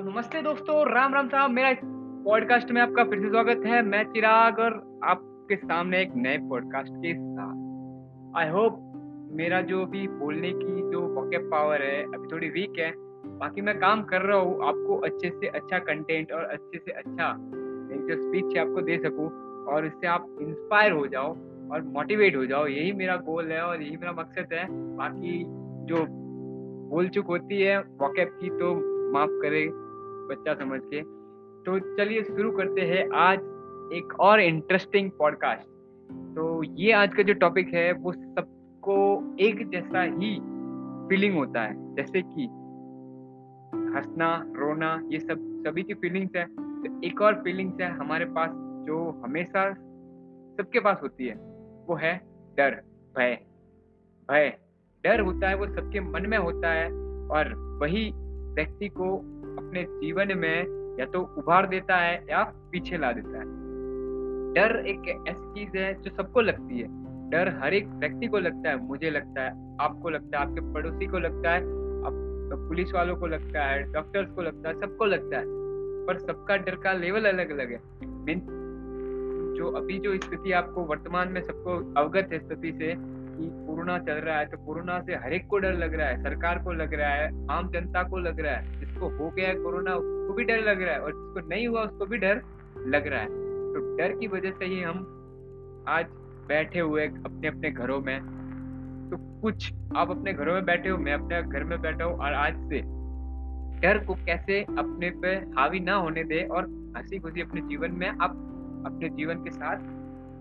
तो नमस्ते दोस्तों, राम राम साहब, मेरा पॉडकास्ट में आपका फिर से स्वागत है। मैं चिराग और आपके सामने एक नए पॉडकास्ट के साथ। आई होप मेरा जो भी बोलने की जो वॉकेब पावर है, अभी थोड़ी वीक है। बाकी मैं काम कर रहा हूँ, आपको अच्छे से अच्छा कंटेंट और अच्छे से अच्छा जो स्पीच है आपको दे सकूँ और इससे आप इंस्पायर हो जाओ और मोटिवेट हो जाओ। यही मेरा गोल है और यही मेरा मकसद है। बाकी जो बोल चुक होती है वॉकअप की तो माफ़ करे। बच्चा समझ के। तो चलिए शुरू करते हैं आज एक और इंटरेस्टिंग पॉडकास्ट तो ये आज का जो टॉपिक है, वो सबको एक जैसा ही फीलिंग होता है। जैसे कि हंसना, रोना, ये सब, सभी की फीलिंग्स है। तो एक और फीलिंग्स है हमारे पास, जो हमेशा सबके पास होती है। वो है डर, भय। भय। डर होता है, वो सबके मन में होता है और वही व्यक्ति को अपने जीवन में या तो उभार देता है या पीछे ला देता है। डर एक ऐसी चीज़ है जो सबको लगती है। डर हर एक व्यक्ति को लगता है, मुझे लगता है, आपको लगता है, आपके पड़ोसी को लगता है तो पुलिस वालों को लगता है, डॉक्टर्स को लगता है, सबको लगता है। पर सबका डर का लेवल अलग अलग है। मीन जो अभी जो स्थिति आपको वर्तमान में सबको अवगत है स्थिति से कि कोरोना चल रहा है तो कोरोना से हर एक को डर लग रहा है, सरकार को लग रहा है, आम जनता को लग रहा है, जिसको हो गया है कोरोना, उसको भी डर लग रहा है और जिसको नहीं हुआ, उसको भी डर लग रहा है। तो डर की वजह से ही हम आज बैठे हुए अपने अपने घरों में। तो कुछ आप अपने घरों में बैठे हो, मैं अपने घर में बैठा हूँ और आज से डर को कैसे अपने पे हावी ना होने दे और हँसी खुशी अपने जीवन में आप अपने जीवन के साथ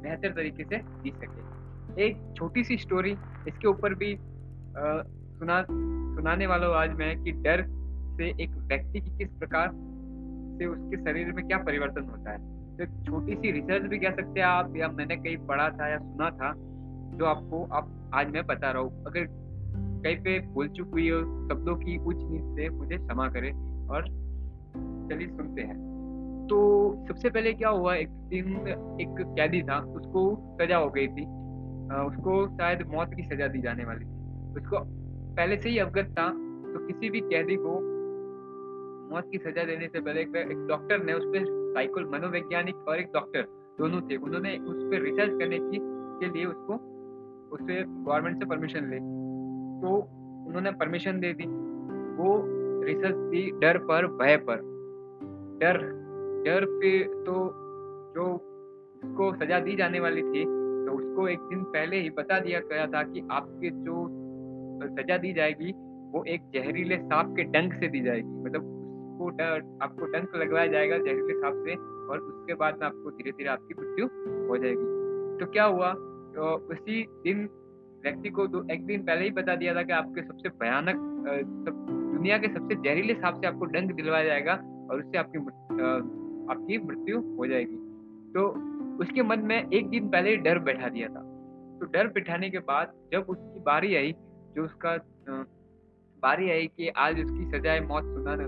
बेहतर तरीके से जी सके। एक छोटी सी स्टोरी इसके ऊपर भी आ, सुना सुनाने वाला आज मैं कि डर से एक व्यक्ति की किस प्रकार से उसके शरीर में क्या परिवर्तन होता है। तो एक छोटी सी रिसर्च भी कह सकते हैं आप या मैंने कहीं पढ़ा था या सुना था जो आपको आप आज मैं बता रहा हूँ। अगर कहीं पे भूल चुक हुई हो शब्दों की उच्च नीच से मुझे क्षमा करें और चलिए सुनते हैं। तो सबसे पहले क्या हुआ एक दिन एक कैदी था उसको सजा हो गई थी। उसको शायद मौत की सजा दी जाने वाली थी। उसको पहले से ही अवगत था तो किसी भी कैदी को मौत की सजा देने से पहले एक डॉक्टर ने उस पर साइकोल मनोवैज्ञानिक और एक डॉक्टर दोनों थे, उन्होंने उस पर रिसर्च करने की, के लिए उसको उससे गवर्नमेंट से परमिशन ले तो उन्होंने परमिशन दे दी। वो रिसर्च थी डर पर, भय पर। डर डर पे तो जो उसको सजा दी जाने वाली थी तो उसको एक दिन पहले ही बता दिया गया था कि आपके जो सजा दी जाएगी वो एक जहरीले सांप के डंक से दी जाएगी। मतलब उसको आपको डंक लगवाया जाएगा जहरीले सांप से और उसके बाद में आपको धीरे धीरे आपकी मृत्यु हो जाएगी। तो क्या हुआ? तो उसी दिन व्यक्ति को दो एक दिन पहले ही बता दिया था कि आपके सबसे भयानक सब, दुनिया के सबसे जहरीले सांप से आपको डंक दिलवाया जाएगा और उससे आपकी आपकी मृत्यु हो जाएगी। तो उसके मन में एक दिन पहले डर बैठा दिया था। तो डर बिठाने के बाद जब उसकी बारी आई, जो उसका बारी आई कि आज उसकी सजाए मौत सुनाना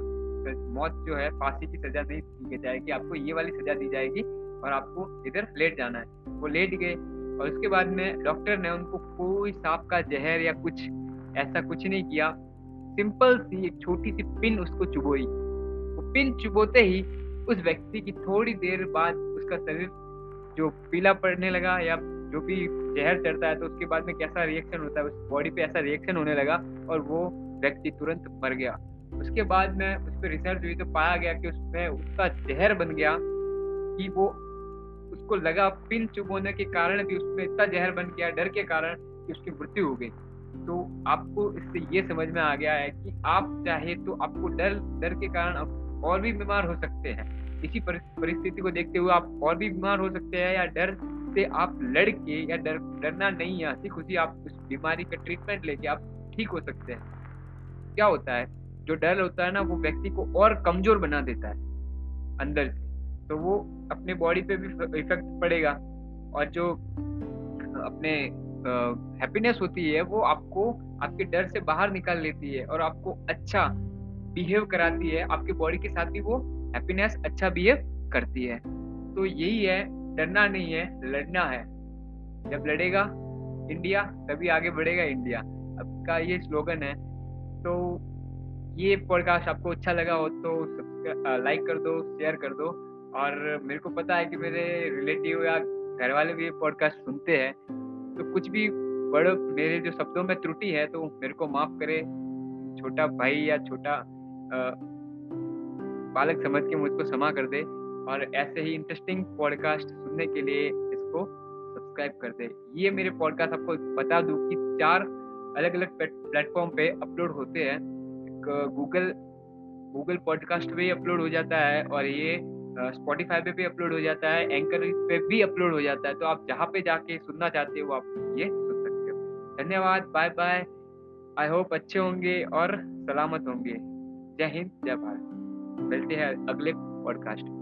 मौत जो है, फांसी की सजा नहीं दी जाएगी, आपको ये वाली सजा दी जाएगी और आपको इधर लेट जाना है। वो लेट गए और उसके बाद में डॉक्टर ने उनको कोई सांप का जहर या कुछ ऐसा कुछ नहीं किया। सिंपल सी एक छोटी सी पिन उसको चुबोई वो पिन चुबोते ही उस व्यक्ति की थोड़ी देर बाद उसका शरीर जो पीला पड़ने लगा या जो भी जहर चढ़ता है तो उसके बाद में कैसा रिएक्शन होता है, उस बॉडी पे ऐसा रिएक्शन होने लगा और वो व्यक्ति तुरंत मर गया। उसके बाद में उस पर रिसर्च हुई तो पाया गया कि उसमें उसका जहर बन गया कि वो उसको लगा पिन चुभोने के कारण भी उसमें इतना जहर बन गया, डर के कारण कि उसकी मृत्यु हो गई। तो आपको इससे ये समझ में आ गया है कि आप चाहे तो आपको डर डर के कारण आप और भी बीमार हो सकते हैं। इसी परिस्थिति को देखते हुए आप और भी बीमार हो सकते हैं या डर से आप लड़ के या डर, डरना नहीं है। हँसी खुशी आप उस बीमारी का ट्रीटमेंट लेके आप ठीक हो सकते हैं। क्या होता है? जो डर होता है ना, वो व्यक्ति को और कमज़ोर बना देता है अंदर से। तो वो अपने बॉडी पे भी इफ़ेक्ट पड़ेगा और जो अपने हैप्पीनेस होती है, वो आपको, आपके डर से बाहर निकाल लेती है और आपको अच्छा बिहेव कराती है। आपके बॉडी के साथ ही वो हैप्पीनेस अच्छा बिहेव करती है। तो यही है, डरना नहीं है, लड़ना है। जब लड़ेगा इंडिया तभी आगे बढ़ेगा इंडिया अब का ये स्लोगन है। तो ये पॉडकास्ट आपको अच्छा लगा हो तो लाइक कर दो शेयर कर दो। और मेरे को पता है कि मेरे रिलेटिव या घर वाले भी ये पॉडकास्ट सुनते हैं। तो कुछ भी बड़ मेरे जो शब्दों में त्रुटि है तो मेरे को माफ़ करे। छोटा भाई या छोटा बालक समझ के मुझको क्षमा कर दे और ऐसे ही इंटरेस्टिंग पॉडकास्ट सुनने के लिए इसको सब्सक्राइब कर दे। ये मेरे पॉडकास्ट आपको बता दूँ कि चार अलग अलग प्लेटफॉर्म पे अपलोड होते हैं। गूगल गूगल पॉडकास्ट पे अपलोड हो जाता है और ये स्पॉटिफाई पे भी अपलोड हो जाता है एंकर पे भी अपलोड हो जाता है। तो आप जहाँ पे जाके सुनना चाहते हो, आप ये सुन सकते हो। धन्यवाद बाय बाय आई होप अच्छे होंगे और सलामत होंगे। जय हिंद, जय भारत। मिलते हैं अगले पॉडकास्ट